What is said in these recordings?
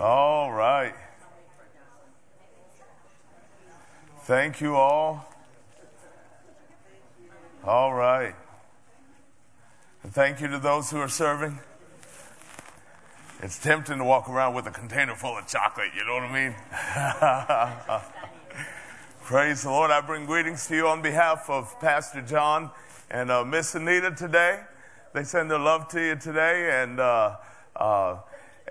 All right. Thank you all. All right. And thank you to those who are serving. It's tempting to walk around with a container full of chocolate, you know what I mean? Praise the Lord. I bring greetings to you on behalf of Pastor John and uh, Miss Anita today. They send their love to you today, and uh, uh,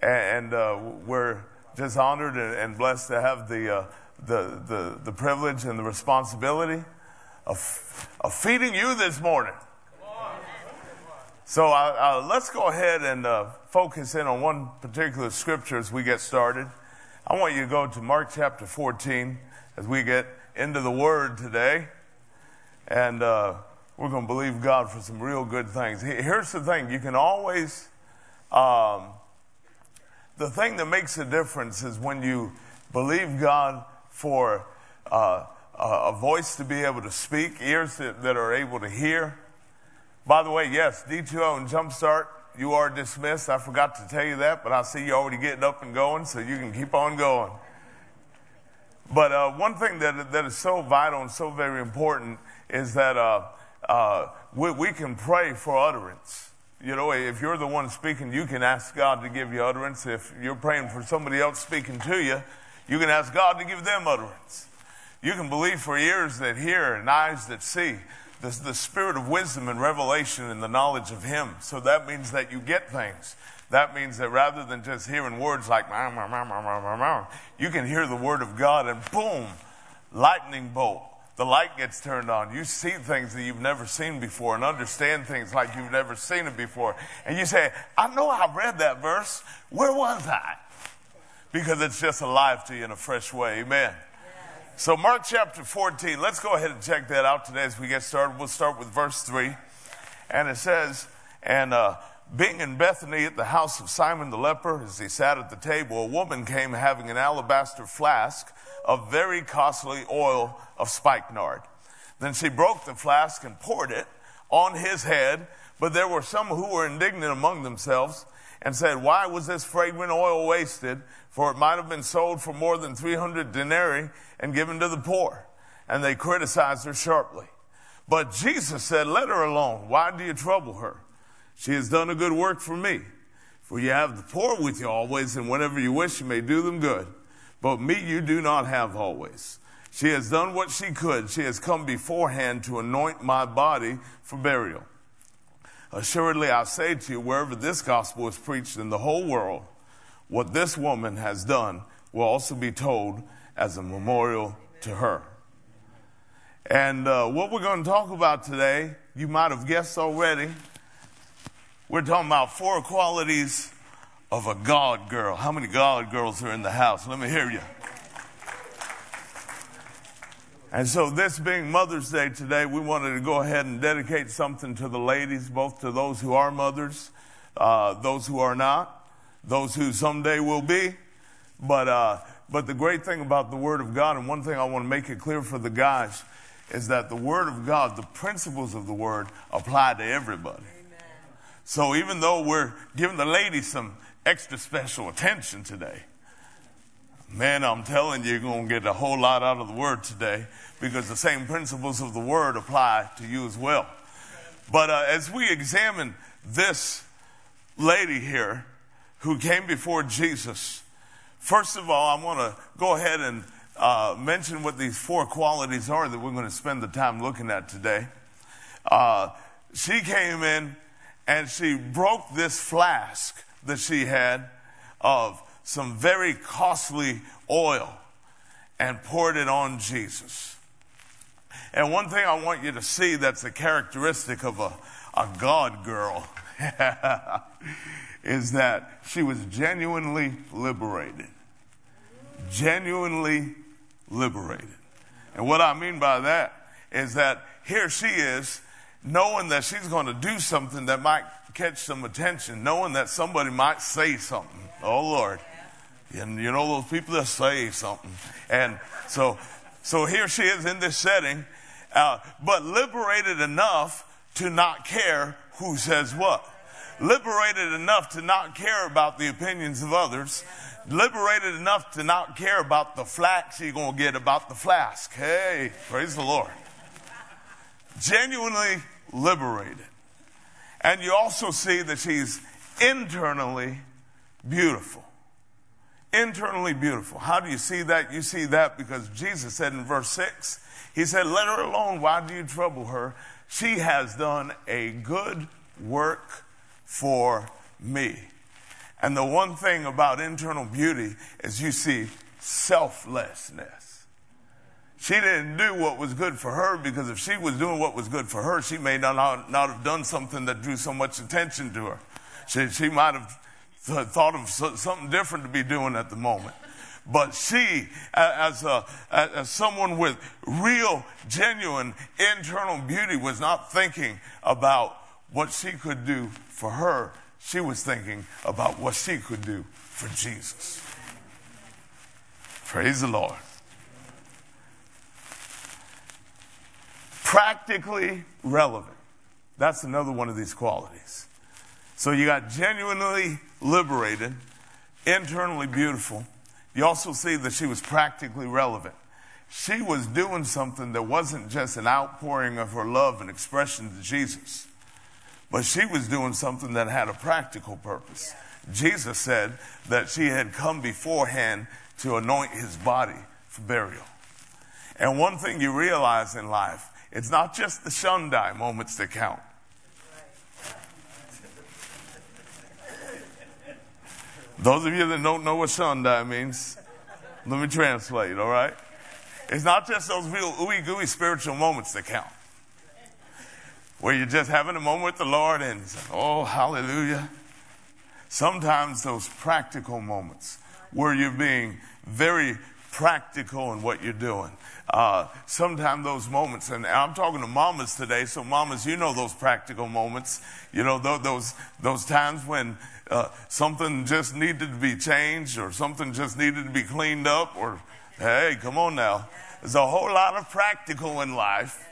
and uh, we're just honored and, blessed to have the, uh, the, the the privilege and the responsibility of of feeding you this morning. So uh, let's go ahead and focus in on one particular scripture as we get started. I want you to go to Mark chapter 14 as we get into the Word today. And uh, we're going to believe God for some real good things. Here's the thing you can always, um, the thing that makes a difference is when you believe God for uh, a voice to be able to speak, ears that, that are able to hear. By the way, yes, D2O and Jumpstart, you are dismissed. I forgot to tell you that, but I see you already getting up and going, so you can keep on going. But uh, one thing that, that is so vital and so very important is that uh, uh, we, we, can pray for utterance. You know, if you're the one speaking, you can ask God to give you utterance. If you're praying for somebody else speaking to you, you can ask God to give them utterance. You can believe for ears that hear and eyes that see. The, the spirit of wisdom and revelation and the knowledge of Him. So that means that you get things. That means that rather than just hearing words like, you can hear the word of God and boom, lightning bolt the light gets turned on. You see things that you've never seen before and understand things like you've never seen it before. And you say, I know I read that verse. Where was I? Because it's just alive to you in a fresh way. Amen. So, Mark chapter 14, let's go ahead and check that out today as we get started. We'll start with verse 3. And it says, And uh, being in Bethany at the house of Simon the leper, as he sat at the table, a woman came having an alabaster flask of very costly oil of spikenard. Then she broke the flask and poured it on his head. But there were some who were indignant among themselves and said, Why was this fragrant oil wasted? For it might have been sold for more than 300 denarii and given to the poor. And they criticized her sharply. But Jesus said, Let her alone. Why do you trouble her? She has done a good work for me. For you have the poor with you always, and whenever you wish, you may do them good. But me you do not have always. She has done what she could. She has come beforehand to anoint my body for burial. Assuredly, I say to you, wherever this gospel is preached in the whole world, what this woman has done will also be told as a memorial to her. And uh, what we're going to talk about today, you might have guessed already, we're talking about four qualities of a God girl. How many God girls are in the house? Let me hear you. And so, this being Mother's Day today, we wanted to go ahead and dedicate something to the ladies, both to those who are mothers, uh, those who are not, those who someday will be. But, uh, but the great thing about the Word of God, and one thing I want to make it clear for the guys, is that the Word of God, the principles of the Word, apply to everybody. So even though we're giving the ladies some extra special attention today, Man, I'm telling you, you're going to get a whole lot out of the Word today because the same principles of the Word apply to you as well. But uh, as we examine this lady here who came before Jesus, first of all, I want to go ahead and uh, mention what these four qualities are that we're going to spend the time looking at today. Uh, she came in and she broke this flask that she had of some very costly oil and poured it on Jesus. And one thing I want you to see that's a characteristic of a, a God girl is that she was genuinely liberated. Genuinely liberated. And what I mean by that is that here she is, knowing that she's going to do something that might catch some attention, knowing that somebody might say something. Oh, Lord. And you know those people that say something. And so, so here she is in this setting, uh, but liberated enough to not care who says what. Liberated enough to not care about the opinions of others. liberated enough to not care about the flack you're going to get about the flask. Hey, praise the Lord. Genuinely liberated. And you also see that she's internally beautiful. Internally beautiful. How do you see that? You see that because Jesus said in verse 6, He said, Let her alone. Why do you trouble her? She has done a good work for me. And the one thing about internal beauty is you see selflessness. She didn't do what was good for her because if she was doing what was good for her, she may not, not have done something that drew so much attention to her. She, she might have th- thought of something different to be doing at the moment. But she, as, a, as someone with real, genuine internal beauty, was not thinking about what she could do for her she was thinking about what she could do for Jesus. Praise the Lord. Practically relevant. That's another one of these qualities. So you got genuinely liberated, internally beautiful. You also see that she was practically relevant. She was doing something that wasn't just an outpouring of her love and expression to Jesus but she was doing something that had a practical purpose. Jesus said that she had come beforehand to anoint his body for burial. And one thing you realize in life, it's not just the shundai moments that count. Those of you that don't know what shundai means, let me translate, all right? It's not just those real ooey gooey spiritual moments that count where you're just having a moment with the Lord and oh, hallelujah. Sometimes those practical moments where you're being very practical in what you're doing. Uh, sometimes those moments, and I'm talking to mamas today, so mamas, you know those practical moments. You know those those times when uh, something just needed to be changed, or something just needed to be cleaned up, or hey, come on now. There's a whole lot of practical in life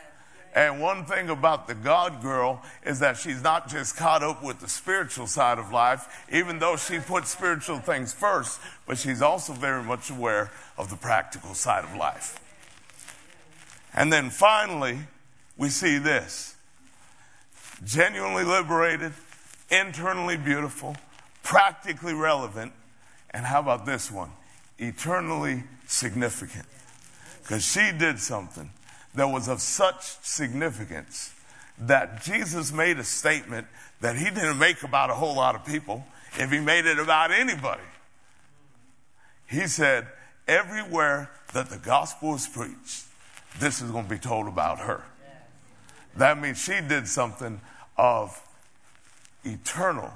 and one thing about the God girl is that she's not just caught up with the spiritual side of life, even though she puts spiritual things first, but she's also very much aware of the practical side of life. And then finally, we see this genuinely liberated, internally beautiful, practically relevant, and how about this one? Eternally significant. Because she did something that was of such significance that Jesus made a statement that he didn't make about a whole lot of people if he made it about anybody. He said, Everywhere that the gospel is preached, this is going to be told about her. That means she did something of eternal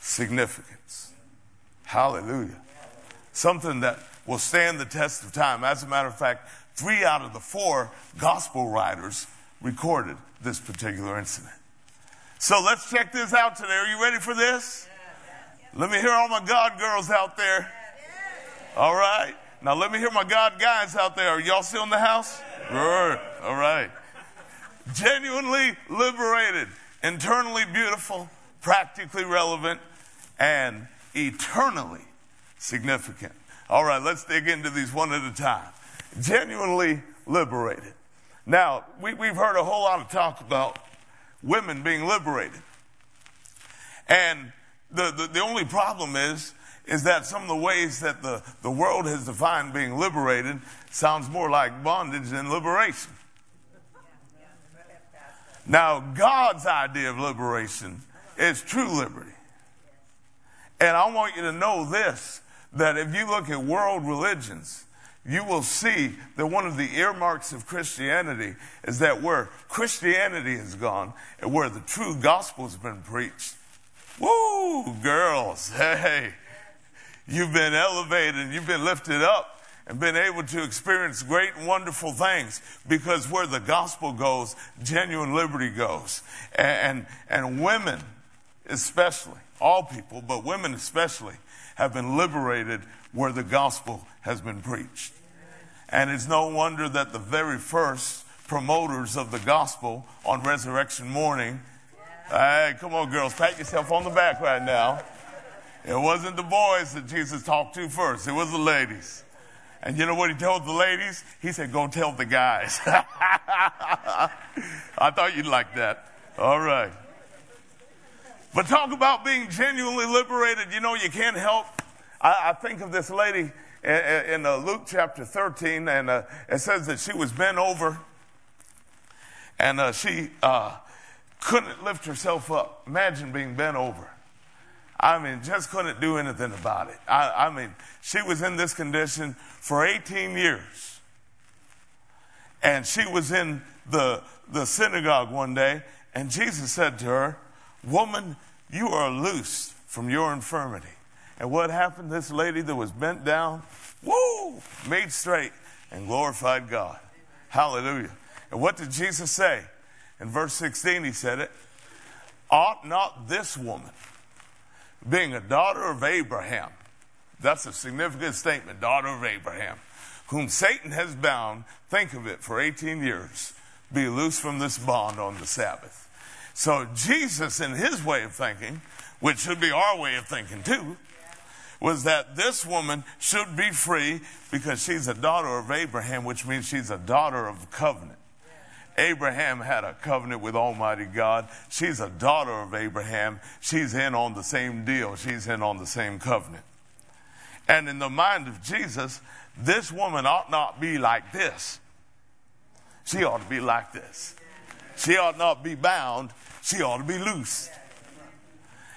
significance. Hallelujah. Something that will stand the test of time. As a matter of fact, three out of the four gospel writers recorded this particular incident. So let's check this out today. Are you ready for this? Let me hear all my God girls out there. All right. Now let me hear my God guys out there. Are y'all still in the house? Good. All right. Genuinely liberated, internally beautiful, practically relevant, and eternally significant. All right, let's dig into these one at a time genuinely liberated. Now, we, have heard a whole lot of talk about women being liberated. And the, the, the, only problem is, is that some of the ways that the, the world has defined being liberated sounds more like bondage than liberation. Now, God's idea of liberation is true liberty. And I want you to know this that if you look at world religions, you will see that one of the earmarks of Christianity is that where Christianity has gone and where the true gospel has been preached, woo, girls, hey, you've been elevated, you've been lifted up and been able to experience great and wonderful things because where the gospel goes, genuine liberty goes. And, and, and women, especially, all people, but women especially, have been liberated where the gospel has been preached. And it's no wonder that the very first promoters of the gospel on resurrection morning, hey, come on, girls, pat yourself on the back right now. It wasn't the boys that Jesus talked to first, it was the ladies. And you know what he told the ladies? He said, Go tell the guys. I thought you'd like that. All right. But talk about being genuinely liberated. You know, you can't help. I, I think of this lady in, in uh, Luke chapter 13, and uh, it says that she was bent over and uh, she uh, couldn't lift herself up. Imagine being bent over. I mean, just couldn't do anything about it. I, I mean, she was in this condition for 18 years. And she was in the, the synagogue one day, and Jesus said to her, Woman, you are loose from your infirmity. And what happened? This lady that was bent down, woo, made straight and glorified God. Hallelujah. And what did Jesus say? In verse 16, he said it Ought not this woman, being a daughter of Abraham, that's a significant statement, daughter of Abraham, whom Satan has bound, think of it, for 18 years, be loose from this bond on the Sabbath. So Jesus, in his way of thinking, which should be our way of thinking too, was that this woman should be free because she's a daughter of Abraham, which means she's a daughter of covenant. Abraham had a covenant with Almighty God. She's a daughter of Abraham. She's in on the same deal. She's in on the same covenant. And in the mind of Jesus, this woman ought not be like this. She ought to be like this. She ought not be bound. She ought to be loosed.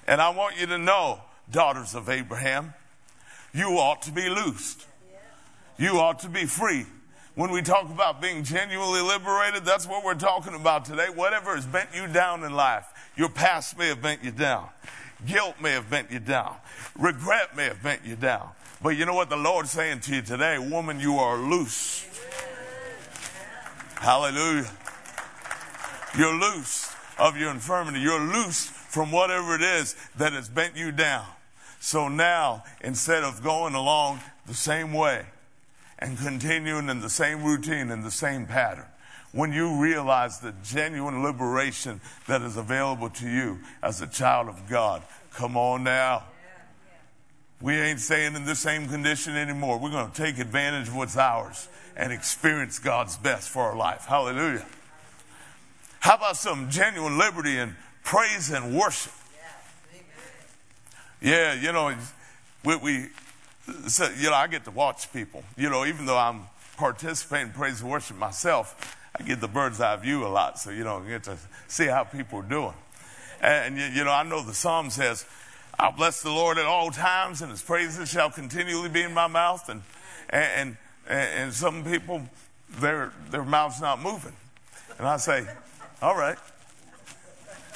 And I want you to know, daughters of Abraham, you ought to be loosed. You ought to be free. When we talk about being genuinely liberated, that's what we're talking about today. Whatever has bent you down in life, your past may have bent you down. Guilt may have bent you down. Regret may have bent you down. But you know what the Lord's saying to you today? Woman, you are loose. Hallelujah. You're loose of your infirmity. You're loose from whatever it is that has bent you down. So now, instead of going along the same way, and continuing in the same routine and the same pattern. When you realize the genuine liberation that is available to you as a child of God, come on now. We ain't staying in the same condition anymore. We're going to take advantage of what's ours and experience God's best for our life. Hallelujah. How about some genuine liberty and praise and worship? Yeah, you know, we, we so, you know, I get to watch people. You know, even though I'm participating in praise and worship myself, I get the bird's eye view a lot. So, you know, I get to see how people are doing. And, you know, I know the psalm says, I'll bless the Lord at all times, and his praises shall continually be in my mouth. And, and, and, and some people, their, their mouth's not moving. And I say, all right.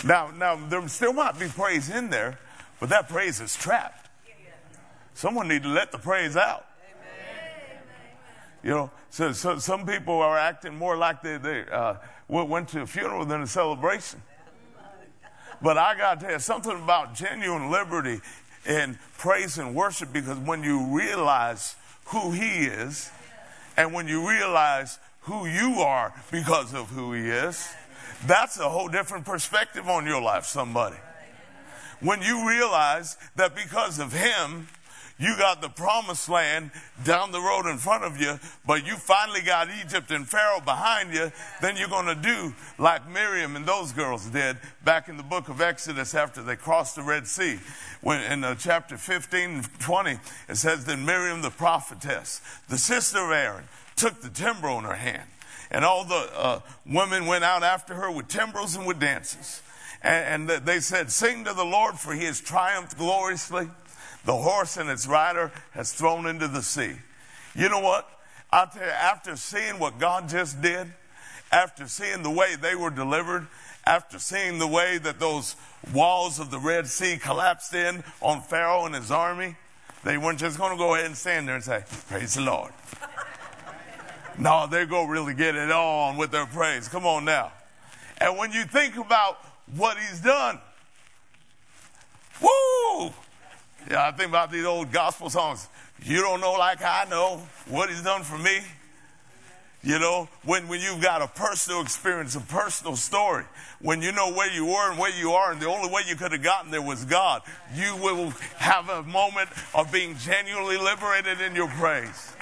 Now, now, there still might be praise in there, but that praise is trapped. Someone need to let the praise out. You know, so, so some people are acting more like they, they uh, went to a funeral than a celebration. But I got to tell you something about genuine liberty in praise and worship because when you realize who He is and when you realize who you are because of who He is, that's a whole different perspective on your life, somebody. When you realize that because of Him, you got the promised land down the road in front of you, but you finally got Egypt and Pharaoh behind you, then you're going to do like Miriam and those girls did back in the book of Exodus after they crossed the Red Sea. When in uh, chapter 15 and 20, it says, Then Miriam the prophetess, the sister of Aaron, took the timbrel in her hand. And all the uh, women went out after her with timbrels and with dances. And, and they said, Sing to the Lord, for he has triumphed gloriously. The horse and its rider has thrown into the sea. You know what? I'll tell you, after seeing what God just did, after seeing the way they were delivered, after seeing the way that those walls of the Red Sea collapsed in on Pharaoh and his army, they weren't just going to go ahead and stand there and say, Praise the Lord. No, they're going to really get it on with their praise. Come on now. And when you think about what he's done, woo! Yeah, I think about these old gospel songs. You don't know like I know what he's done for me. You know, when, when you've got a personal experience, a personal story, when you know where you were and where you are, and the only way you could have gotten there was God, you will have a moment of being genuinely liberated in your praise.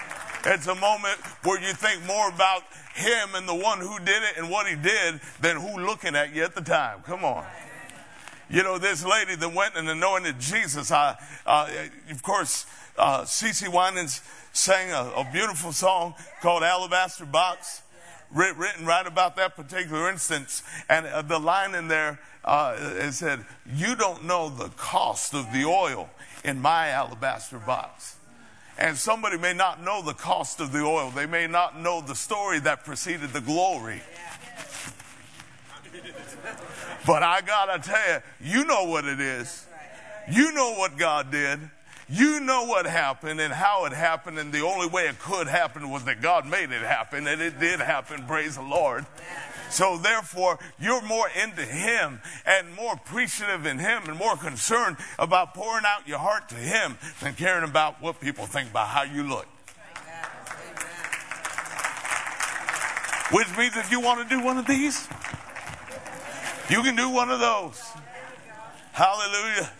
It's a moment where you think more about Him and the one who did it and what He did than who looking at you at the time. Come on. You know, this lady that went and anointed Jesus, I, uh, of course, uh, CeCe Winans sang a, a, beautiful song called Alabaster Box, written right about that particular instance. And uh, the line in there uh, it said, You don't know the cost of the oil in my alabaster box. And somebody may not know the cost of the oil, they may not know the story that preceded the glory. But I gotta tell you, you know what it is. You know what God did. You know what happened and how it happened, and the only way it could happen was that God made it happen, and it did happen. Praise the Lord. So therefore, you're more into Him and more appreciative in Him and more concerned about pouring out your heart to Him than caring about what people think about how you look. Which means if you want to do one of these, you can do one of those. Hallelujah.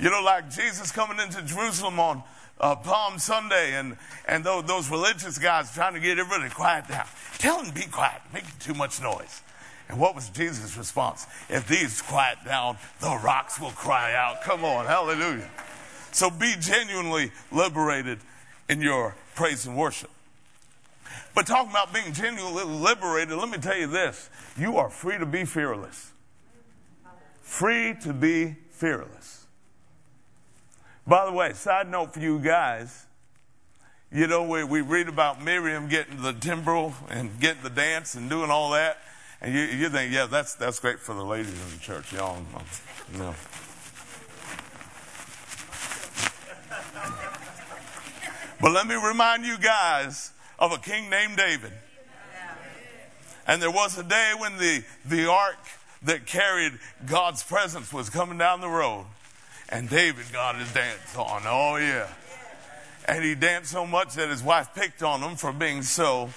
You know, like Jesus coming into Jerusalem on uh, Palm Sunday and, and those, those religious guys trying to get everybody quiet down. Tell them be quiet, making too much noise. And what was Jesus' response? If these quiet down, the rocks will cry out. Come on, hallelujah. So be genuinely liberated in your praise and worship. But talking about being genuinely liberated, let me tell you this you are free to be fearless. Free to be fearless. By the way, side note for you guys, you know, we, we read about Miriam getting the timbrel and getting the dance and doing all that. And you, you think, yeah, that's, that's great for the ladies in the church. Y'all, um, you know. But let me remind you guys of a king named David. And there was a day when the, the ark that carried God's presence was coming down the road. And David got his dance on. Oh, yeah. And he danced so much that his wife picked on him for being so,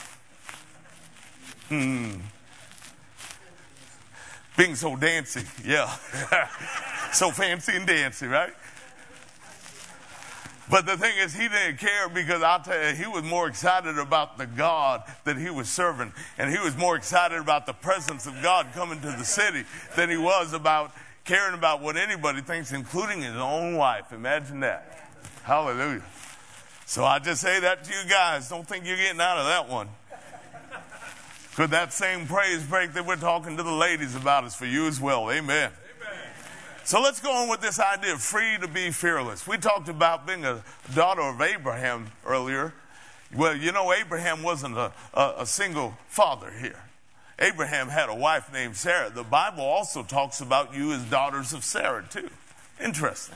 hmm, being so dancy. Yeah. so fancy and dancy, right? But the thing is, he didn't care because I'll tell you, he was more excited about the God that he was serving. And he was more excited about the presence of God coming to the city than he was about caring about what anybody thinks, including his own wife. Imagine that. Hallelujah. So I just say that to you guys. Don't think you're getting out of that one. Because that same praise break that we're talking to the ladies about is for you as well. Amen. Amen. So let's go on with this idea of free to be fearless. We talked about being a daughter of Abraham earlier. Well, you know, Abraham wasn't a, a, a single father here. Abraham had a wife named Sarah. The Bible also talks about you as daughters of Sarah, too. Interesting.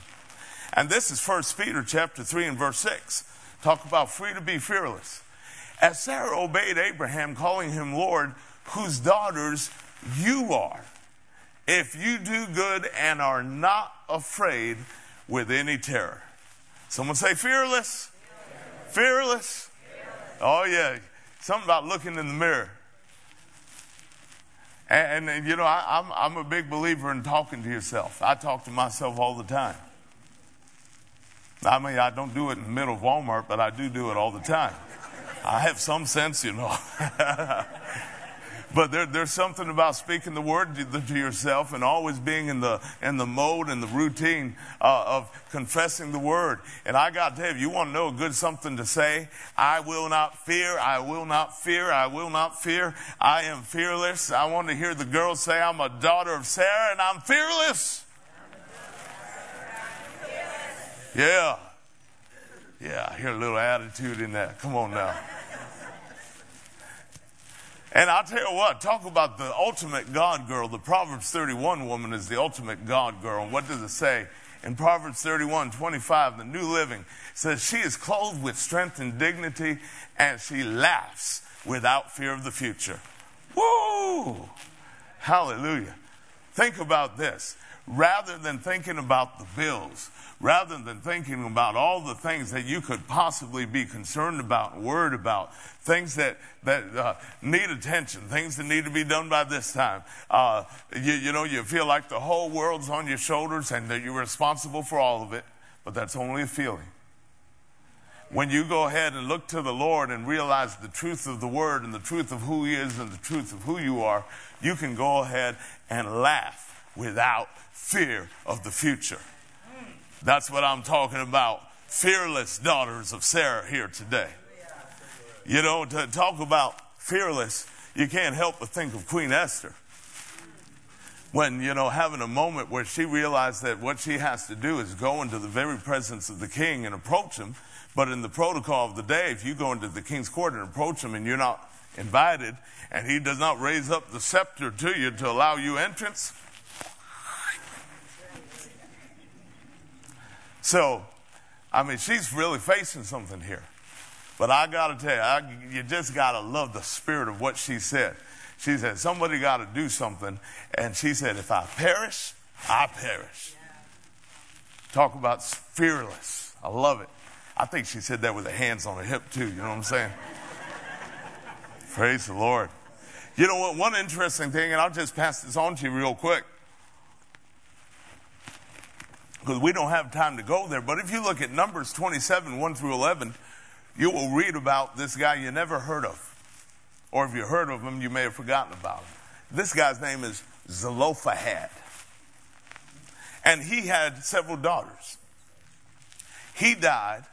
And this is 1 Peter chapter 3 and verse 6. Talk about free to be fearless. As Sarah obeyed Abraham, calling him Lord, whose daughters you are, if you do good and are not afraid with any terror. Someone say fearless. Fearless. fearless. fearless. Oh, yeah. Something about looking in the mirror. And, and you know, I, am I'm, I'm a big believer in talking to yourself. I talk to myself all the time. I mean, I don't do it in the middle of Walmart, but I do do it all the time. I have some sense, you know. But there, there's something about speaking the word to, to, yourself and always being in the, in the mode and the routine uh, of confessing the word. And I got to tell you, you want to know a good something to say? I will not fear. I will not fear. I will not fear. I am fearless. I want to hear the girls say, I'm a daughter of Sarah and I'm fearless. Yeah. Yeah, I hear a little attitude in that. Come on now. And I'll tell you what, talk about the ultimate God girl. The Proverbs 31 woman is the ultimate God girl. What does it say? In Proverbs 31, 25, the New Living says, She is clothed with strength and dignity, and she laughs without fear of the future. Woo! Hallelujah. Think about this. Rather than thinking about the bills, rather than thinking about all the things that you could possibly be concerned about, worried about, things that, that uh, need attention, things that need to be done by this time. Uh, you, you know, you feel like the whole world's on your shoulders and that you're responsible for all of it, but that's only a feeling. When you go ahead and look to the Lord and realize the truth of the Word and the truth of who He is and the truth of who you are, you can go ahead and laugh without fear of the future. That's what I'm talking about. Fearless daughters of Sarah here today. You know, to talk about fearless, you can't help but think of Queen Esther. When, you know, having a moment where she realized that what she has to do is go into the very presence of the king and approach him. But in the protocol of the day, if you go into the king's court and approach him and you're not invited and he does not raise up the scepter to you to allow you entrance, So, I mean, she's really facing something here. But I got to tell you, I, you just got to love the spirit of what she said. She said, somebody got to do something. And she said, if I perish, I perish. Talk about fearless. I love it. I think she said that with her hands on her hip, too. You know what I'm saying? Praise the Lord. You know what? One interesting thing, and I'll just pass this on to you real quick because we don't have time to go there. But if you look at Numbers 27, 1 through 11, you will read about this guy you never heard of. Or if you heard of him, you may have forgotten about him. This guy's name is Zelophehad. And he had several daughters. He died,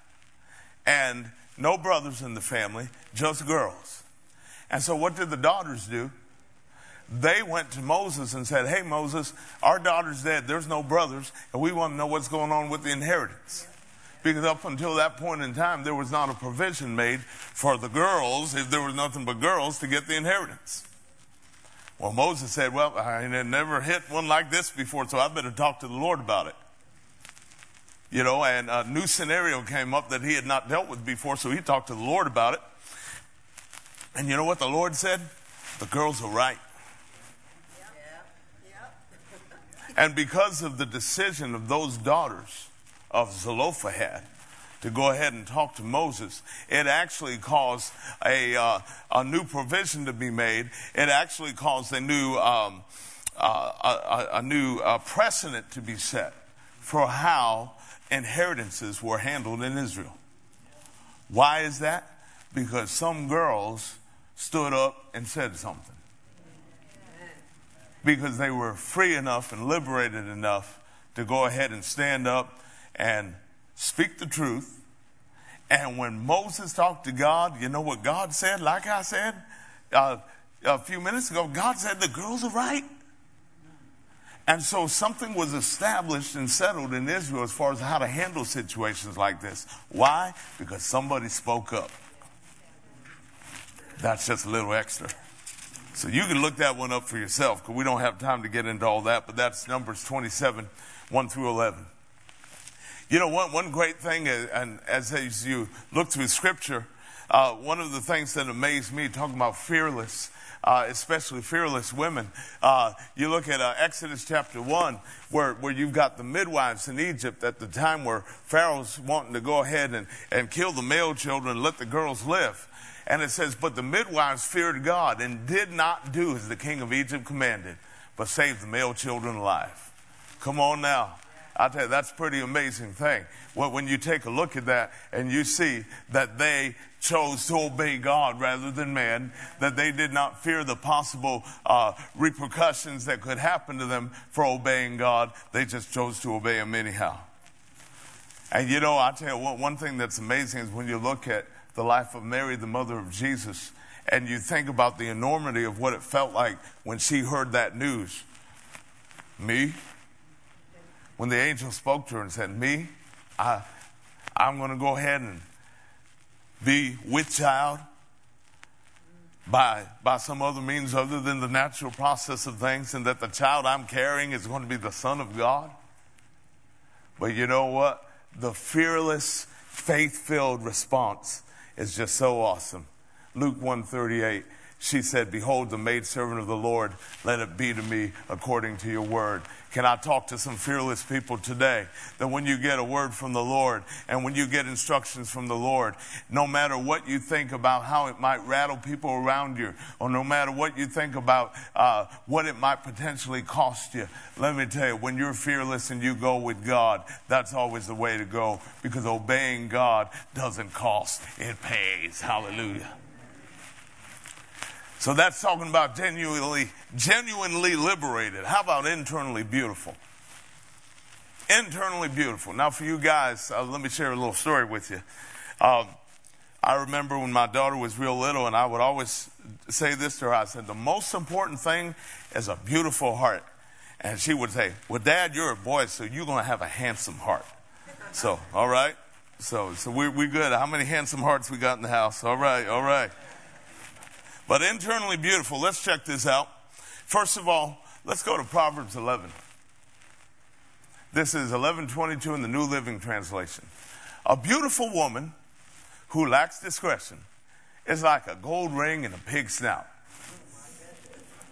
and no brothers in the family, just girls. And so, what did the daughters do? They went to Moses and said, Hey, Moses, our daughter's dead. There's no brothers, and we want to know what's going on with the inheritance. Because up until that point in time, there was not a provision made for the girls, if there was nothing but girls, to get the inheritance. Well, Moses said, Well, I never hit one like this before, so I better talk to the Lord about it. You know, and a new scenario came up that he had not dealt with before, so he talked to the Lord about it. And you know what the Lord said? The girls are right. And because of the decision of those daughters of Zelophehad to go ahead and talk to Moses, it actually caused a, uh, a new provision to be made. It actually caused a new, um, uh, a, a, new uh, precedent to be set for how inheritances were handled in Israel. Why is that? Because some girls stood up and said something because they were free enough and liberated enough to go ahead and stand up and speak the truth. And when Moses talked to God, you know what God said? Like I said uh, a few minutes ago, God said the girls are right. And so something was established and settled in Israel as far as how to handle situations like this. Why? Because somebody spoke up. That's just a little extra. So you can look that one up for yourself because we don't have time to get into all that, but that's Numbers 27, 1 through 11. You know, one, one great thing, uh, and as, as you look through Scripture, uh, one of the things that amazed me, talking about fearless, uh, especially fearless women, uh, you look at uh, Exodus chapter 1, where, where you've got the midwives in Egypt at the time where Pharaoh's wanting to go ahead and, and kill the male children let the girls live. And it says, But the midwives feared God and did not do as the king of Egypt commanded, but saved the male children alive. Come on now. I tell you, that's a pretty amazing thing. Well, when you take a look at that and you see that they chose to obey God rather than man, that they did not fear the possible uh, repercussions that could happen to them for obeying God, they just chose to obey Him anyhow. And you know, I tell you, one thing that's amazing is when you look at the life of Mary, the mother of Jesus, and you think about the enormity of what it felt like when she heard that news. Me? When the angel spoke to her and said, Me? I, I'm going to go ahead and be with child by, by some other means other than the natural process of things, and that the child I'm carrying is going to be the Son of God. But you know what? The fearless, faith filled response is just so awesome. Luke 138. She said, Behold, the maidservant of the Lord, let it be to me according to your word. Can I talk to some fearless people today that when you get a word from the Lord and when you get instructions from the Lord, no matter what you think about how it might rattle people around you, or no matter what you think about uh, what it might potentially cost you, let me tell you, when you're fearless and you go with God, that's always the way to go because obeying God doesn't cost, it pays. Hallelujah. So that's talking about genuinely, genuinely liberated. How about internally beautiful? Internally beautiful. Now, for you guys, uh, let me share a little story with you. Um, I remember when my daughter was real little, and I would always say this to her. I said, The most important thing is a beautiful heart. And she would say, Well, Dad, you're a boy, so you're to have a handsome heart. So, all right. So, so we're, we're good. How many handsome hearts we got in the house? All right, all right but internally beautiful. Let's check this out. First of all, let's go to Proverbs 11. This is 1122 in the New Living Translation. A beautiful woman who lacks discretion is like a gold ring in a pig's snout.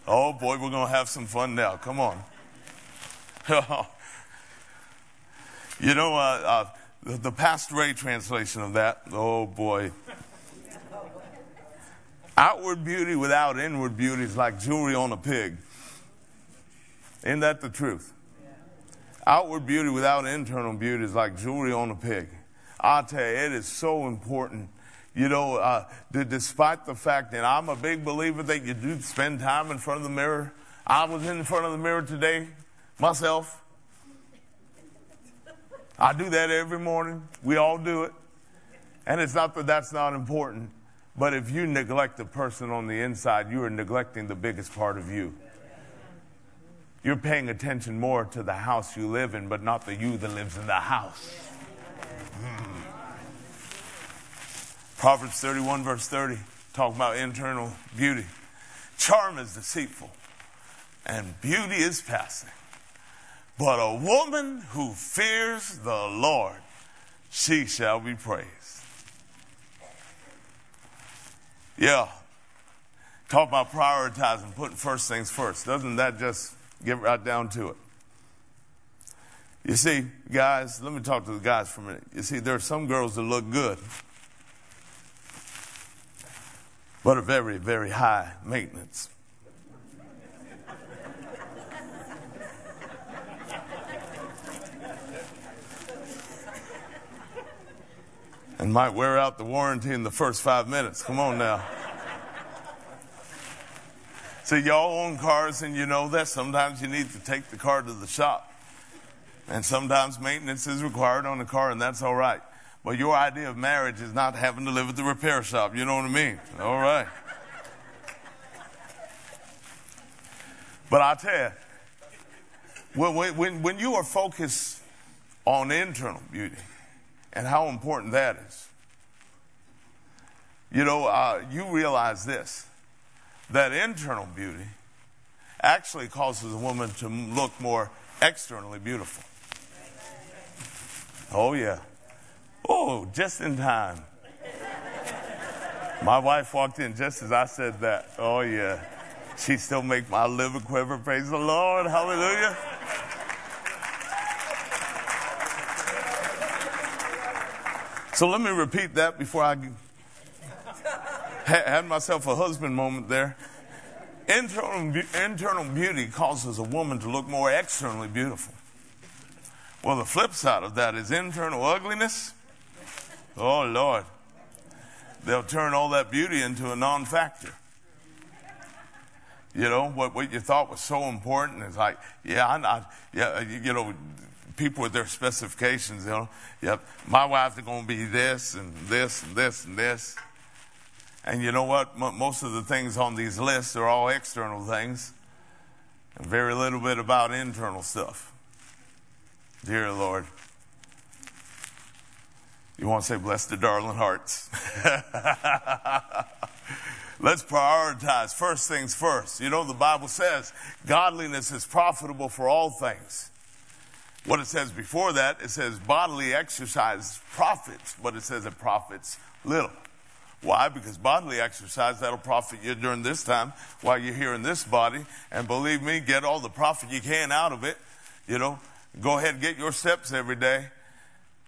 Oh boy, we're going to have some fun now. Come on. you know, uh, uh, the, the Pastor Ray translation of that, oh boy. Outward beauty without inward beauty is like jewelry on a pig. Isn't that the truth? Outward beauty without internal beauty is like jewelry on a pig. I tell you, it is so important. You know, uh, despite the fact that I'm a big believer that you do spend time in front of the mirror. I was in front of the mirror today myself. I do that every morning. We all do it. And it's not that that's not important. But if you neglect the person on the inside, you are neglecting the biggest part of you. You're paying attention more to the house you live in, but not the you that lives in the house. Mm. Proverbs 31, verse 30, talk about internal beauty. Charm is deceitful, and beauty is passing. But a woman who fears the Lord, she shall be praised. Yeah. Talk about prioritizing, putting first things first. Doesn't that just get right down to it? You see, guys, let me talk to the guys for a minute. You see, there are some girls that look good, but are very, very high maintenance. And might wear out the warranty in the first five minutes. Come on now. So y'all own cars and you know that sometimes you need to take the car to the shop. And sometimes maintenance is required on the car and that's all right. But your idea of marriage is not having to live at the repair shop. You know what I mean? All right. But I tell you, when, when, when you are focused on internal beauty, and how important that is. You know, uh, you realize this that internal beauty actually causes a woman to look more externally beautiful. Oh, yeah. Oh, just in time. My wife walked in just as I said that. Oh, yeah. She still make my liver quiver. Praise the Lord. Hallelujah. So let me repeat that before I had myself a husband moment there. Internal, internal beauty causes a woman to look more externally beautiful. Well, the flip side of that is internal ugliness. Oh, Lord. They'll turn all that beauty into a non factor. You know, what, what you thought was so important is like, yeah, I, I, yeah, you know, people with their specifications, you know, yep, my wife's going to be this and this and this and this. And you know what? M- most of the things on these lists are all external things and very little bit about internal stuff. Dear Lord. You want to say, bless the darling hearts. Let's prioritize first things first. You know, the Bible says godliness is profitable for all things what it says before that, it says bodily exercise profits, but it says it profits little. Why? Because bodily exercise, that'll profit you during this time while you're here in this body. And believe me, get all the profit you can out of it. You know, go ahead and get your steps every day.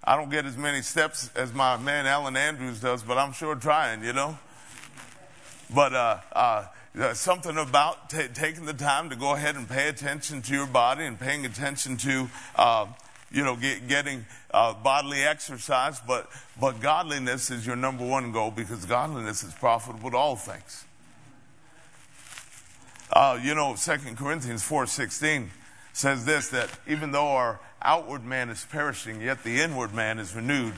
I don't get as many steps as my man Alan Andrews does, but I'm sure trying, you know. But uh, uh, something about t- taking the time to go ahead and pay attention to your body and paying attention to, uh, you know, get, getting uh, bodily exercise. But but godliness is your number one goal because godliness is profitable to all things. Uh, you know, Second Corinthians four sixteen says this that even though our outward man is perishing, yet the inward man is renewed,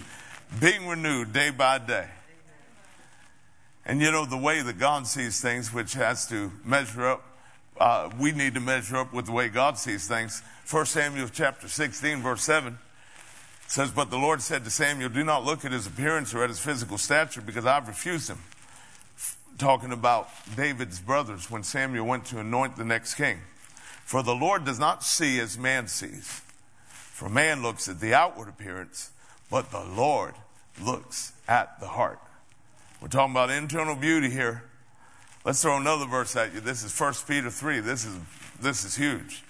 being renewed day by day. And you know, the way that God sees things, which has to measure up, uh, we need to measure up with the way God sees things. 1 Samuel chapter 16, verse 7 says, But the Lord said to Samuel, Do not look at his appearance or at his physical stature, because I've refused him. Talking about David's brothers when Samuel went to anoint the next king. For the Lord does not see as man sees. For man looks at the outward appearance, but the Lord looks at the heart. We're talking about internal beauty here. Let's throw another verse at you. This is 1 Peter 3. This is, this is huge.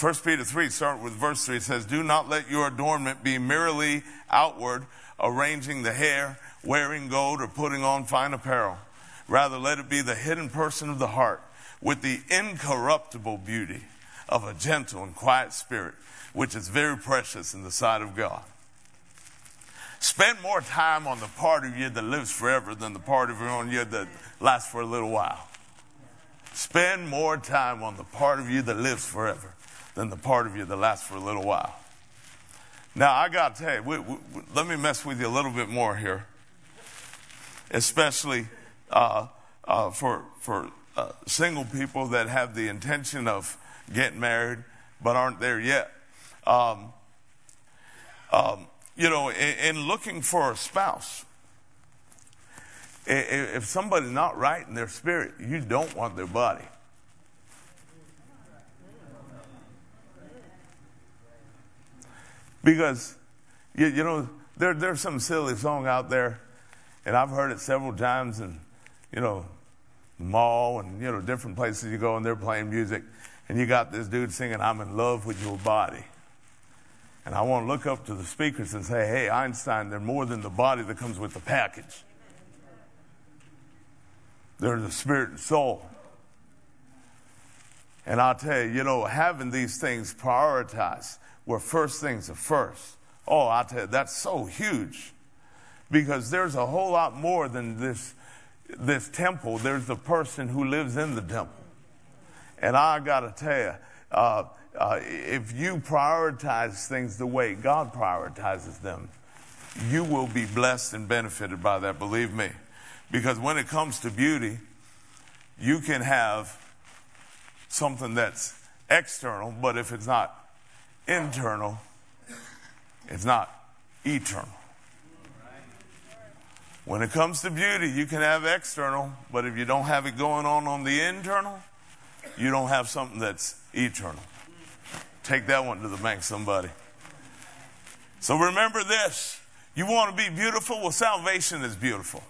1 Peter 3, start with verse 3. It says, Do not let your adornment be merely outward, arranging the hair, wearing gold, or putting on fine apparel. Rather, let it be the hidden person of the heart with the incorruptible beauty of a gentle and quiet spirit, which is very precious in the sight of God. Spend more time on the part of you that lives forever than the part of you that lasts for a little while. Spend more time on the part of you that lives forever than the part of you that lasts for a little while. Now, I got to tell you, we, we, let me mess with you a little bit more here, especially uh, uh, for, for uh, single people that have the intention of getting married but aren't there yet. Um, um, you know, in, in looking for a spouse, if somebody's not right in their spirit, you don't want their body. Because, you, you know, there, there's some silly song out there, and I've heard it several times, and, you know, mall and, you know, different places you go and they're playing music, and you got this dude singing, I'm in love with your body. And I want to look up to the speakers and say, hey, Einstein, they're more than the body that comes with the package. They're the spirit and soul. And I'll tell you, you know, having these things prioritized, where first things are first, oh, I'll tell you, that's so huge. Because there's a whole lot more than this, this temple. There's the person who lives in the temple. And I got to tell you, uh, uh, if you prioritize things the way God prioritizes them, you will be blessed and benefited by that, believe me. Because when it comes to beauty, you can have something that's external, but if it's not internal, it's not eternal. When it comes to beauty, you can have external, but if you don't have it going on on the internal, you don't have something that's eternal. Take that one to the bank, somebody. So remember this. You want to be beautiful? Well, salvation is beautiful.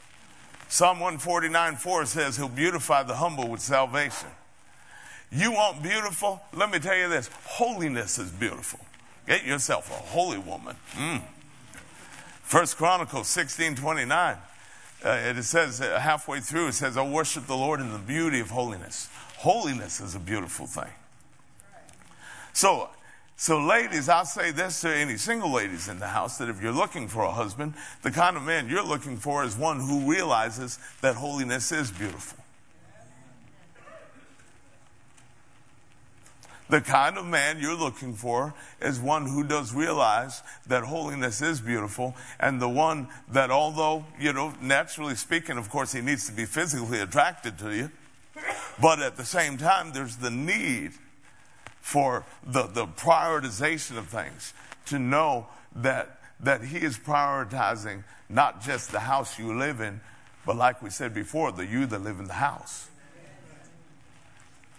Psalm 149 4 says, He'll beautify the humble with salvation. You want beautiful? Let me tell you this holiness is beautiful. Get yourself a holy woman. Mm. First Chronicles 16 29. Uh, it says uh, halfway through, it says, I worship the Lord in the beauty of holiness. Holiness is a beautiful thing. So, so ladies, I'll say this to any single ladies in the house that if you're looking for a husband, the kind of man you're looking for is one who realizes that holiness is beautiful. The kind of man you're looking for is one who does realize that holiness is beautiful and the one that although, you know, naturally speaking, of course, he needs to be physically attracted to you, but at the same time, there's the need for the, the prioritization of things, to know that, that He is prioritizing not just the house you live in, but like we said before, the you that live in the house.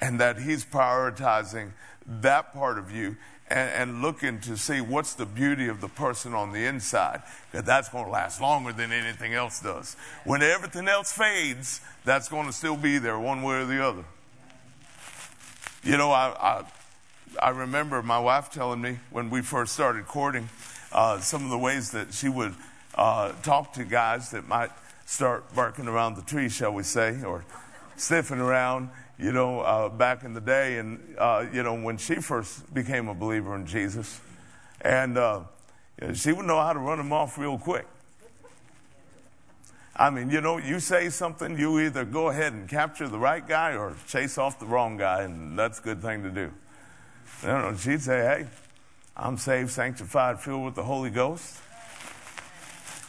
And that He's prioritizing that part of you and, and looking to see what's the beauty of the person on the inside, because that's going to last longer than anything else does. When everything else fades, that's going to still be there one way or the other. You know, I, I, I remember my wife telling me when we first started courting uh, some of the ways that she would uh, talk to guys that might start barking around the tree, shall we say, or sniffing around you know, uh, back in the day, and uh, you know, when she first became a believer in Jesus, and uh, she would know how to run them off real quick. I mean, you know, you say something, you either go ahead and capture the right guy or chase off the wrong guy, and that's a good thing to do. You know, she'd say, "Hey, I'm saved, sanctified, filled with the Holy Ghost."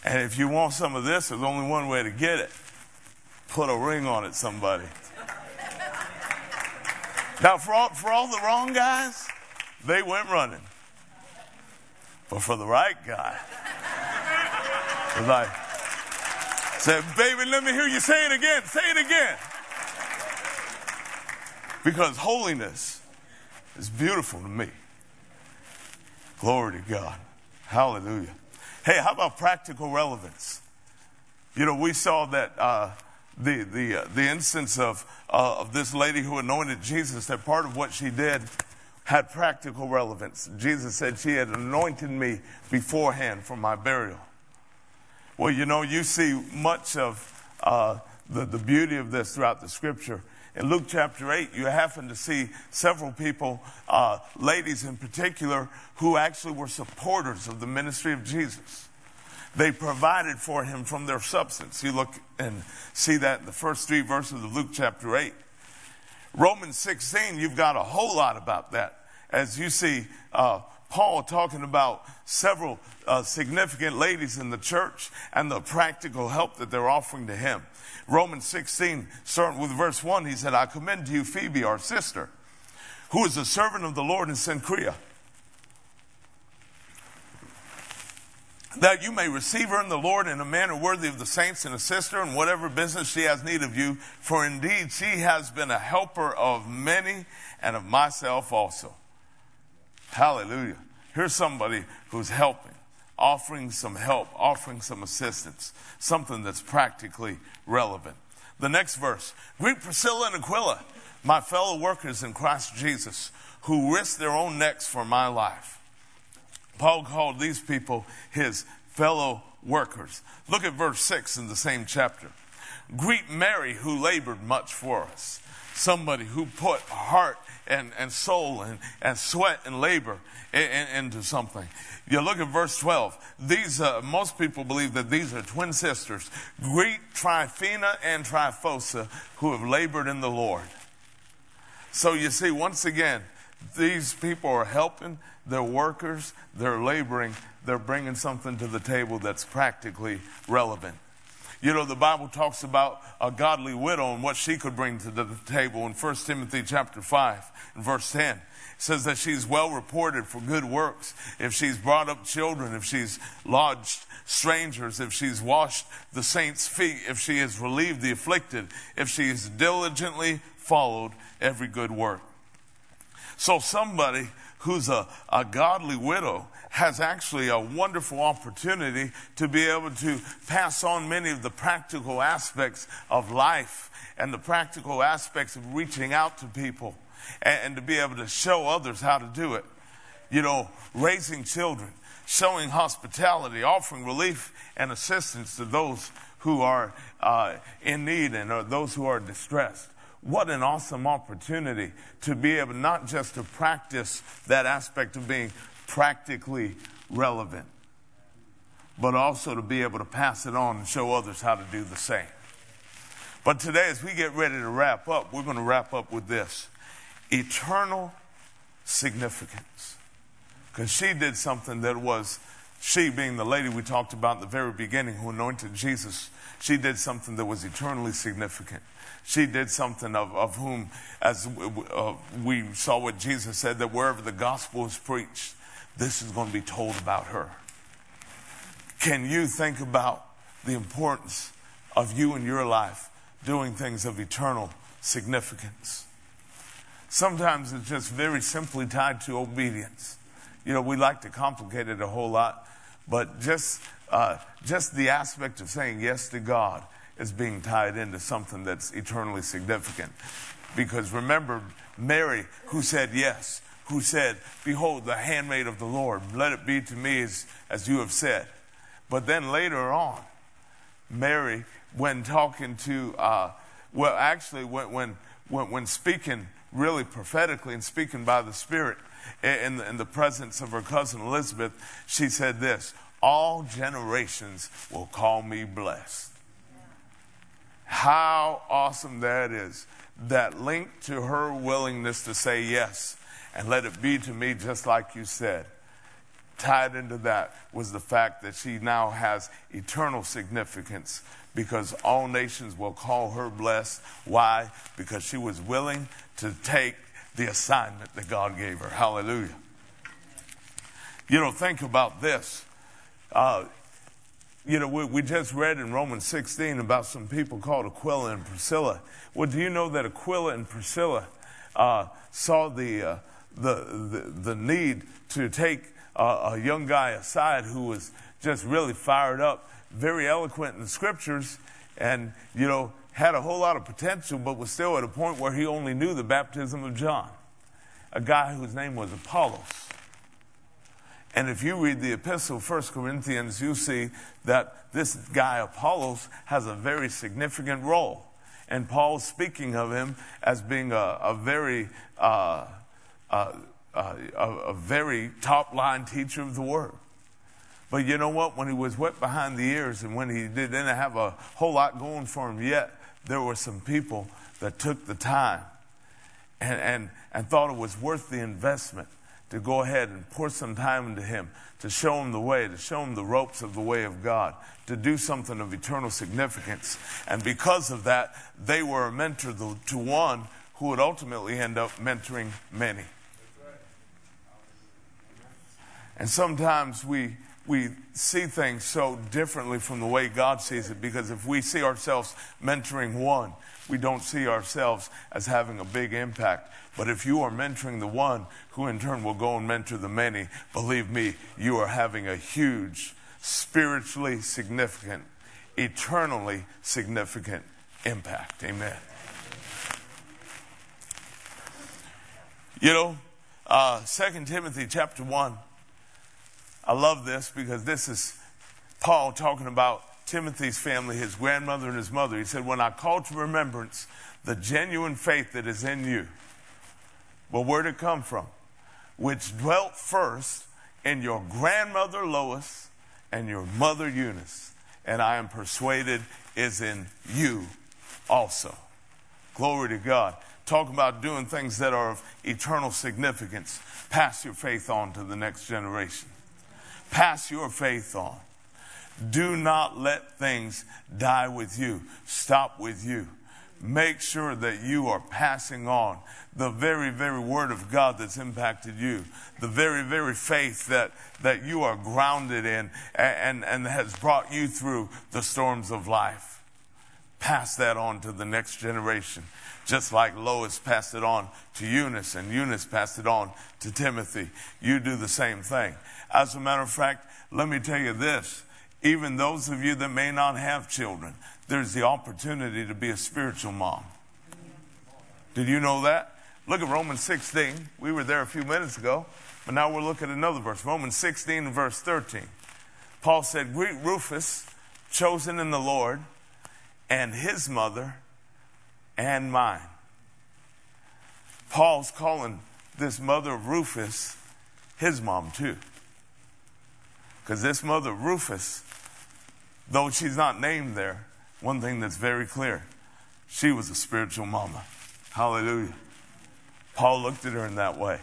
And if you want some of this, there's only one way to get it. Put a ring on it, somebody. Now, for all, for all the wrong guys, they went running. But for the right guy, was like, said, baby, let me hear you say it again. Say it again. Because holiness is beautiful to me. Glory to God. Hallelujah. Hey, how about practical relevance? You know, we saw that uh, the, the, uh, the instance of, uh, of this lady who anointed Jesus, that part of what she did had practical relevance. Jesus said she had anointed me beforehand for my burial. Well, you know, you see much of uh, the, the beauty of this throughout the scripture. In Luke chapter 8, you happen to see several people, uh, ladies in particular, who actually were supporters of the ministry of Jesus. They provided for him from their substance. You look and see that in the first three verses of Luke chapter 8. Romans 16, you've got a whole lot about that. As you see uh, Paul talking about several uh, significant ladies in the church and the practical help that they're offering to him. Romans 16, starting with verse 1, he said, I commend to you Phoebe, our sister, who is a servant of the Lord in Cenchrea that you may receive her in the Lord in a manner worthy of the saints and assist her in whatever business she has need of you. For indeed she has been a helper of many and of myself also. Hallelujah. Here's somebody who's helping, offering some help, offering some assistance, something that's practically relevant. The next verse Greet Priscilla and Aquila, my fellow workers in Christ Jesus, who risked their own necks for my life. Paul called these people his fellow workers. Look at verse 6 in the same chapter. Greet Mary, who labored much for us. Somebody who put heart and, and soul and, and sweat and labor in, in, into something. You look at verse 12. These, uh, most people believe that these are twin sisters. Greet Tryphena and Tryphosa, who have labored in the Lord. So you see, once again, these people are helping, they're workers, they're laboring, they're bringing something to the table that's practically relevant. You know, the Bible talks about a godly widow and what she could bring to the table in 1 Timothy chapter 5 and verse 10. It says that she's well reported for good works. If she's brought up children, if she's lodged strangers, if she's washed the saints' feet, if she has relieved the afflicted, if she has diligently followed every good work. So somebody who's a, a godly widow has actually a wonderful opportunity to be able to pass on many of the practical aspects of life and the practical aspects of reaching out to people and, and to be able to show others how to do it. You know, raising children, showing hospitality, offering relief and assistance to those who are uh, in need and uh, those who are distressed. What an awesome opportunity to be able not just to practice that aspect of being practically relevant, but also to be able to pass it on and show others how to do the same. But today, as we get ready to wrap up, we're going to wrap up with this eternal significance. Because she did something that was, she being the lady we talked about in the very beginning who anointed Jesus, she did something that was eternally significant she did something of, of whom, as uh, we saw what Jesus said, that wherever the gospel is preached, this is going to be told about her. Can you think about the importance of you in your life doing things of eternal significance? Sometimes it's just very simply tied to obedience. you know, we like to complicate it a whole lot, but just, uh, just the aspect of saying yes to God is being tied into something that's eternally significant. Because remember, Mary, who said yes, who said, Behold, the handmaid of the Lord, let it be to me as, as you have said. But then later on, Mary, when talking to, uh, well, actually, when, when, when, when speaking really prophetically and speaking by the Spirit in, in the presence of her cousin Elizabeth, she said this All generations will call me blessed. How awesome that is. That link to her willingness to say yes and let it be to me just like you said. Tied into that was the fact that she now has eternal significance because all nations will call her blessed. Why? Because she was willing to take the assignment that God gave her. Hallelujah. You know, think about this. Uh, you know, we, we, just read in Romans 16 about some people called Aquila and Priscilla. Well, do you know that Aquila and Priscilla uh, saw the, uh, the, the, the, need to take a young guy aside who was just really fired up, very eloquent in the scriptures, and, you know, had a whole lot of potential, but was still at a point where he only knew the baptism of John, a guy whose name was Apollos. And if you read the epistle, 1 Corinthians, you see that this guy Apollos has a very significant role. And Paul's speaking of him as being a, a very, uh, uh, uh, a, a very top line teacher of the word. But you know what? When he was wet behind the ears and when he didn't have a whole lot going for him yet, there were some people that took the time and, and, and thought it was worth the investment to go ahead and pour some time into him, to show him the way, to show him the ropes of the way of God, to do something of eternal significance. And because of that, they were a mentor to one who would ultimately end up mentoring many. And sometimes we we see things so differently from the way God sees it because if we see ourselves mentoring one, we don't see ourselves as having a big impact. But if you are mentoring the one who in turn will go and mentor the many, believe me, you are having a huge, spiritually significant, eternally significant impact. Amen. You know, uh, 2 Timothy chapter 1 I love this because this is Paul talking about Timothy's family, his grandmother and his mother. He said, When I call to remembrance the genuine faith that is in you, well, where'd it come from? Which dwelt first in your grandmother Lois and your mother Eunice, and I am persuaded is in you also. Glory to God. Talk about doing things that are of eternal significance. Pass your faith on to the next generation. Pass your faith on. Do not let things die with you, stop with you. Make sure that you are passing on the very, very word of God that's impacted you, the very, very faith that, that you are grounded in and, and, and has brought you through the storms of life. Pass that on to the next generation just like Lois passed it on to Eunice and Eunice passed it on to Timothy. You do the same thing. As a matter of fact, let me tell you this. Even those of you that may not have children, there's the opportunity to be a spiritual mom. Did you know that? Look at Romans 16. We were there a few minutes ago, but now we're looking at another verse. Romans 16 verse 13. Paul said, Greet Rufus, chosen in the Lord, and his mother, and mine. Paul's calling this mother of Rufus his mom too. Because this mother Rufus, though she's not named there, one thing that's very clear she was a spiritual mama. Hallelujah. Paul looked at her in that way.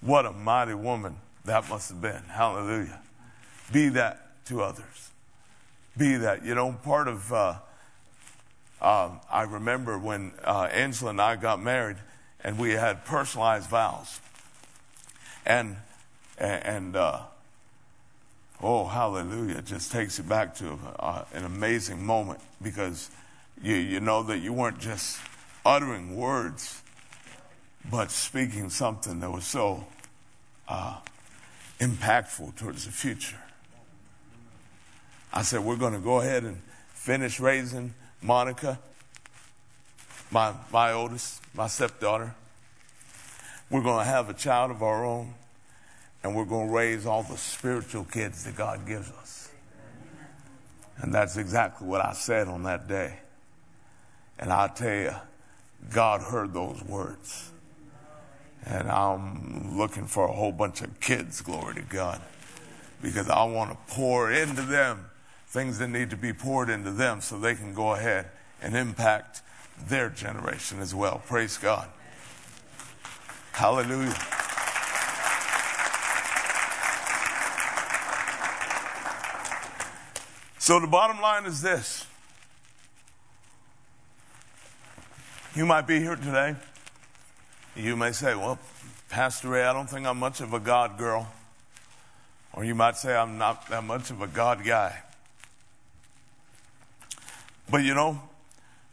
What a mighty woman that must have been. Hallelujah. Be that to others. Be that. You know, part of. Uh, um, I remember when uh, Angela and I got married, and we had personalized vows. And and uh, oh, hallelujah! It just takes you back to uh, an amazing moment because you you know that you weren't just uttering words, but speaking something that was so uh, impactful towards the future. I said, we're going to go ahead and finish raising Monica, my, my oldest, my stepdaughter. We're going to have a child of our own, and we're going to raise all the spiritual kids that God gives us. And that's exactly what I said on that day. And I tell you, God heard those words. And I'm looking for a whole bunch of kids, glory to God, because I want to pour into them things that need to be poured into them so they can go ahead and impact their generation as well. Praise God. Hallelujah. So the bottom line is this. You might be here today. You may say, Well, Pastor Ray, I don't think I'm much of a God girl. Or you might say, I'm not that much of a God guy. But you know,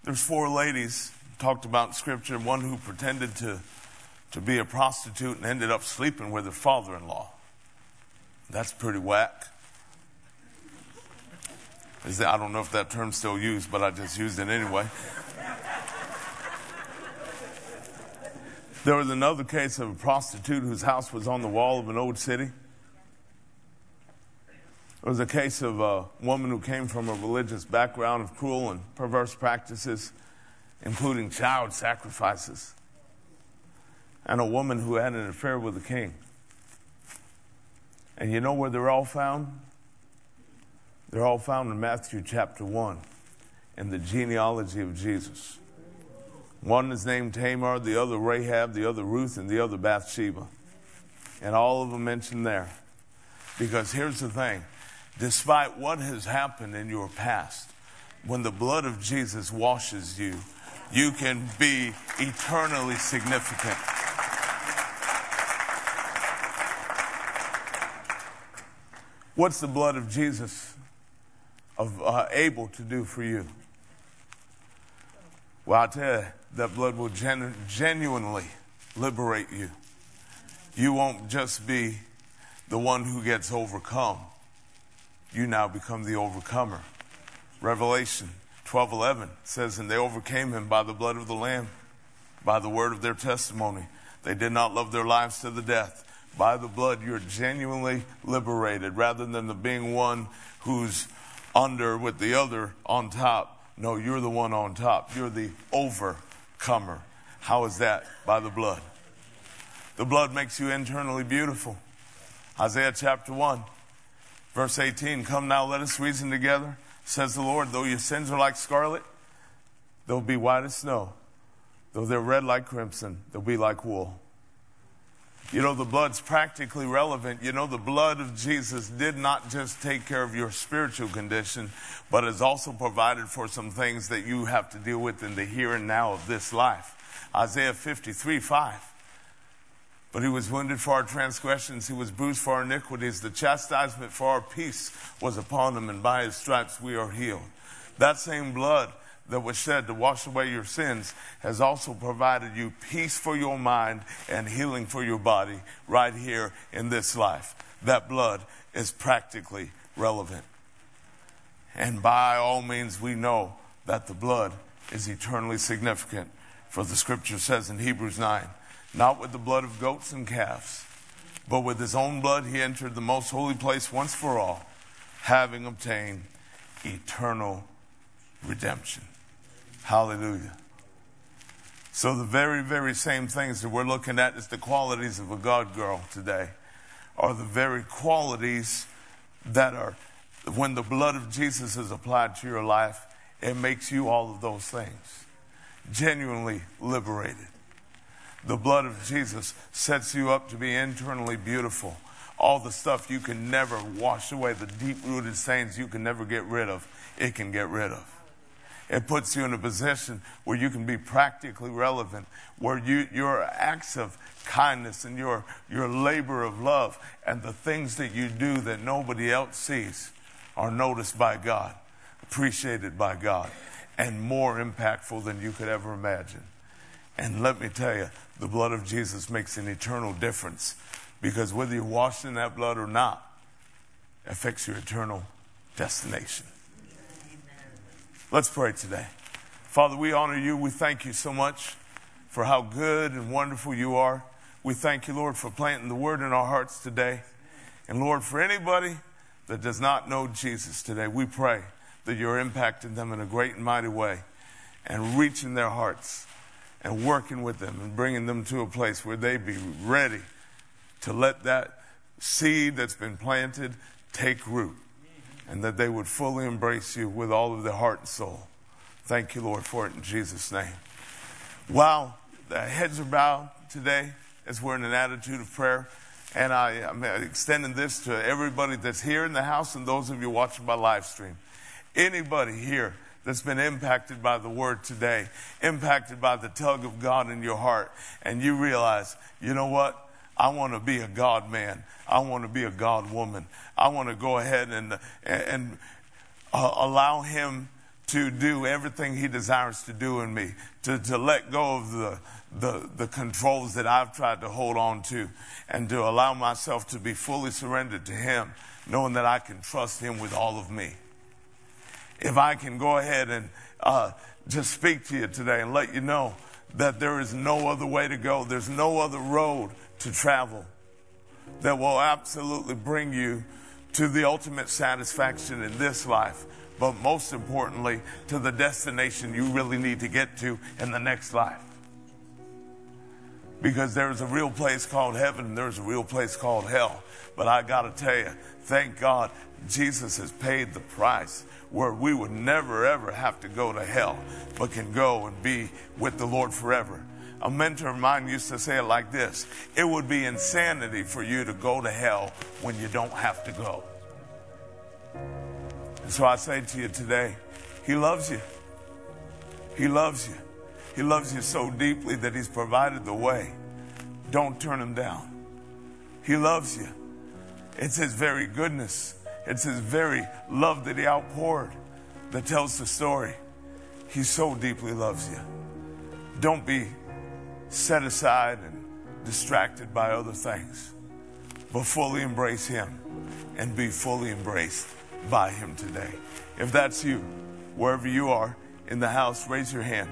there's four ladies talked about in Scripture, one who pretended to, to be a prostitute and ended up sleeping with her father in law. That's pretty whack. I don't know if that term's still used, but I just used it anyway. There was another case of a prostitute whose house was on the wall of an old city. It was a case of a woman who came from a religious background of cruel and perverse practices, including child sacrifices, and a woman who had an affair with the king. And you know where they're all found? They're all found in Matthew chapter 1 in the genealogy of Jesus. One is named Tamar, the other Rahab, the other Ruth, and the other Bathsheba. And all of them mentioned there. Because here's the thing despite what has happened in your past, when the blood of Jesus washes you, you can be eternally significant. What's the blood of Jesus of, uh, able to do for you? Well, I tell you, that blood will genu- genuinely liberate you. You won't just be the one who gets overcome. You now become the overcomer. Revelation 12:11 says, "And they overcame him by the blood of the lamb, by the word of their testimony. They did not love their lives to the death. By the blood, you're genuinely liberated, rather than the being one who's under with the other on top no, you're the one on top. You're the overcomer. How is that? By the blood. The blood makes you internally beautiful. Isaiah chapter 1, verse 18 Come now, let us reason together, says the Lord. Though your sins are like scarlet, they'll be white as snow. Though they're red like crimson, they'll be like wool. You know, the blood's practically relevant. You know, the blood of Jesus did not just take care of your spiritual condition, but has also provided for some things that you have to deal with in the here and now of this life. Isaiah 53 5. But he was wounded for our transgressions, he was bruised for our iniquities. The chastisement for our peace was upon him, and by his stripes we are healed. That same blood that was shed to wash away your sins has also provided you peace for your mind and healing for your body right here in this life. That blood is practically relevant. And by all means, we know that the blood is eternally significant. For the scripture says in Hebrews 9, not with the blood of goats and calves, but with his own blood he entered the most holy place once for all, having obtained eternal redemption. Hallelujah. So, the very, very same things that we're looking at as the qualities of a God girl today are the very qualities that are, when the blood of Jesus is applied to your life, it makes you all of those things. Genuinely liberated. The blood of Jesus sets you up to be internally beautiful. All the stuff you can never wash away, the deep rooted stains you can never get rid of, it can get rid of. It puts you in a position where you can be practically relevant, where you, your acts of kindness and your, your labor of love and the things that you do that nobody else sees are noticed by God, appreciated by God, and more impactful than you could ever imagine. And let me tell you, the blood of Jesus makes an eternal difference Because whether you're washed in that blood or not affects your eternal destination. Let's pray today. Father, we honor you. We thank you so much for how good and wonderful you are. We thank you, Lord, for planting the word in our hearts today. And Lord, for anybody that does not know Jesus today, we pray that you're impacting them in a great and mighty way and reaching their hearts and working with them and bringing them to a place where they be ready to let that seed that's been planted take root and that they would fully embrace you with all of their heart and soul. Thank you, Lord, for it in Jesus' name. Wow, the heads are bowed today as we're in an attitude of prayer. And I, am extending this to everybody that's here in the house and those of you watching by live stream. Anybody here that's been impacted by the word today, impacted by the tug of God in your heart, and you realize, you know what? I want to be a God man. I want to be a God woman. I want to go ahead and, and uh, allow Him to do everything He desires to do in me, to, to let go of the, the, the controls that I've tried to hold on to, and to allow myself to be fully surrendered to Him, knowing that I can trust Him with all of me. If I can go ahead and uh, just speak to you today and let you know that there is no other way to go, there's no other road to travel that will absolutely bring you to the ultimate satisfaction in this life, but most importantly, to the destination you really need to get to in the next life. Because there's a real place called heaven, and there's a real place called hell. But I got to tell you, thank God Jesus has paid the price where we would never ever have to go to hell, but can go and be with the Lord forever. A mentor of mine used to say it like this It would be insanity for you to go to hell when you don't have to go. And so I say to you today, He loves you. He loves you. He loves you so deeply that He's provided the way. Don't turn Him down. He loves you. It's His very goodness, it's His very love that He outpoured that tells the story. He so deeply loves you. Don't be set aside and distracted by other things, but fully embrace Him and be fully embraced by Him today. If that's you, wherever you are in the house, raise your hand